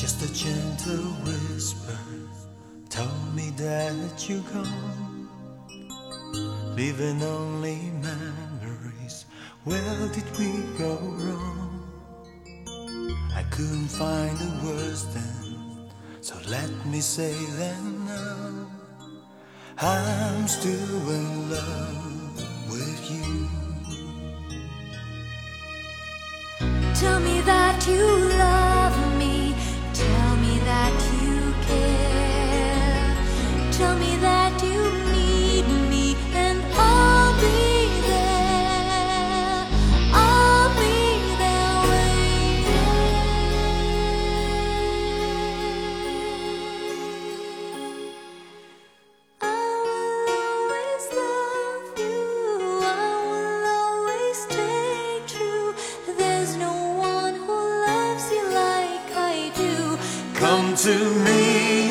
Just a gentle whisper told me that you're gone, leaving only memories. Where did we go wrong? I couldn't find the words then, so let me say them now. I'm still in love with you. Tell me Tell me that you need me, and I'll be there. I'll be there. I will always love you. I will always stay true. There's no one who loves you like I do. Come to me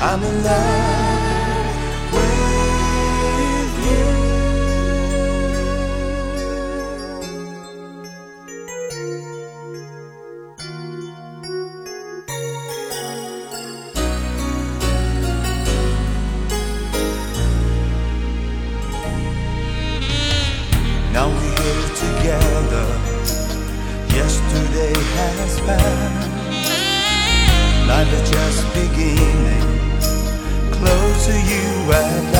I'm in love with you. Now we're here together. Yesterday has passed. Life is just beginning. Close to you at last.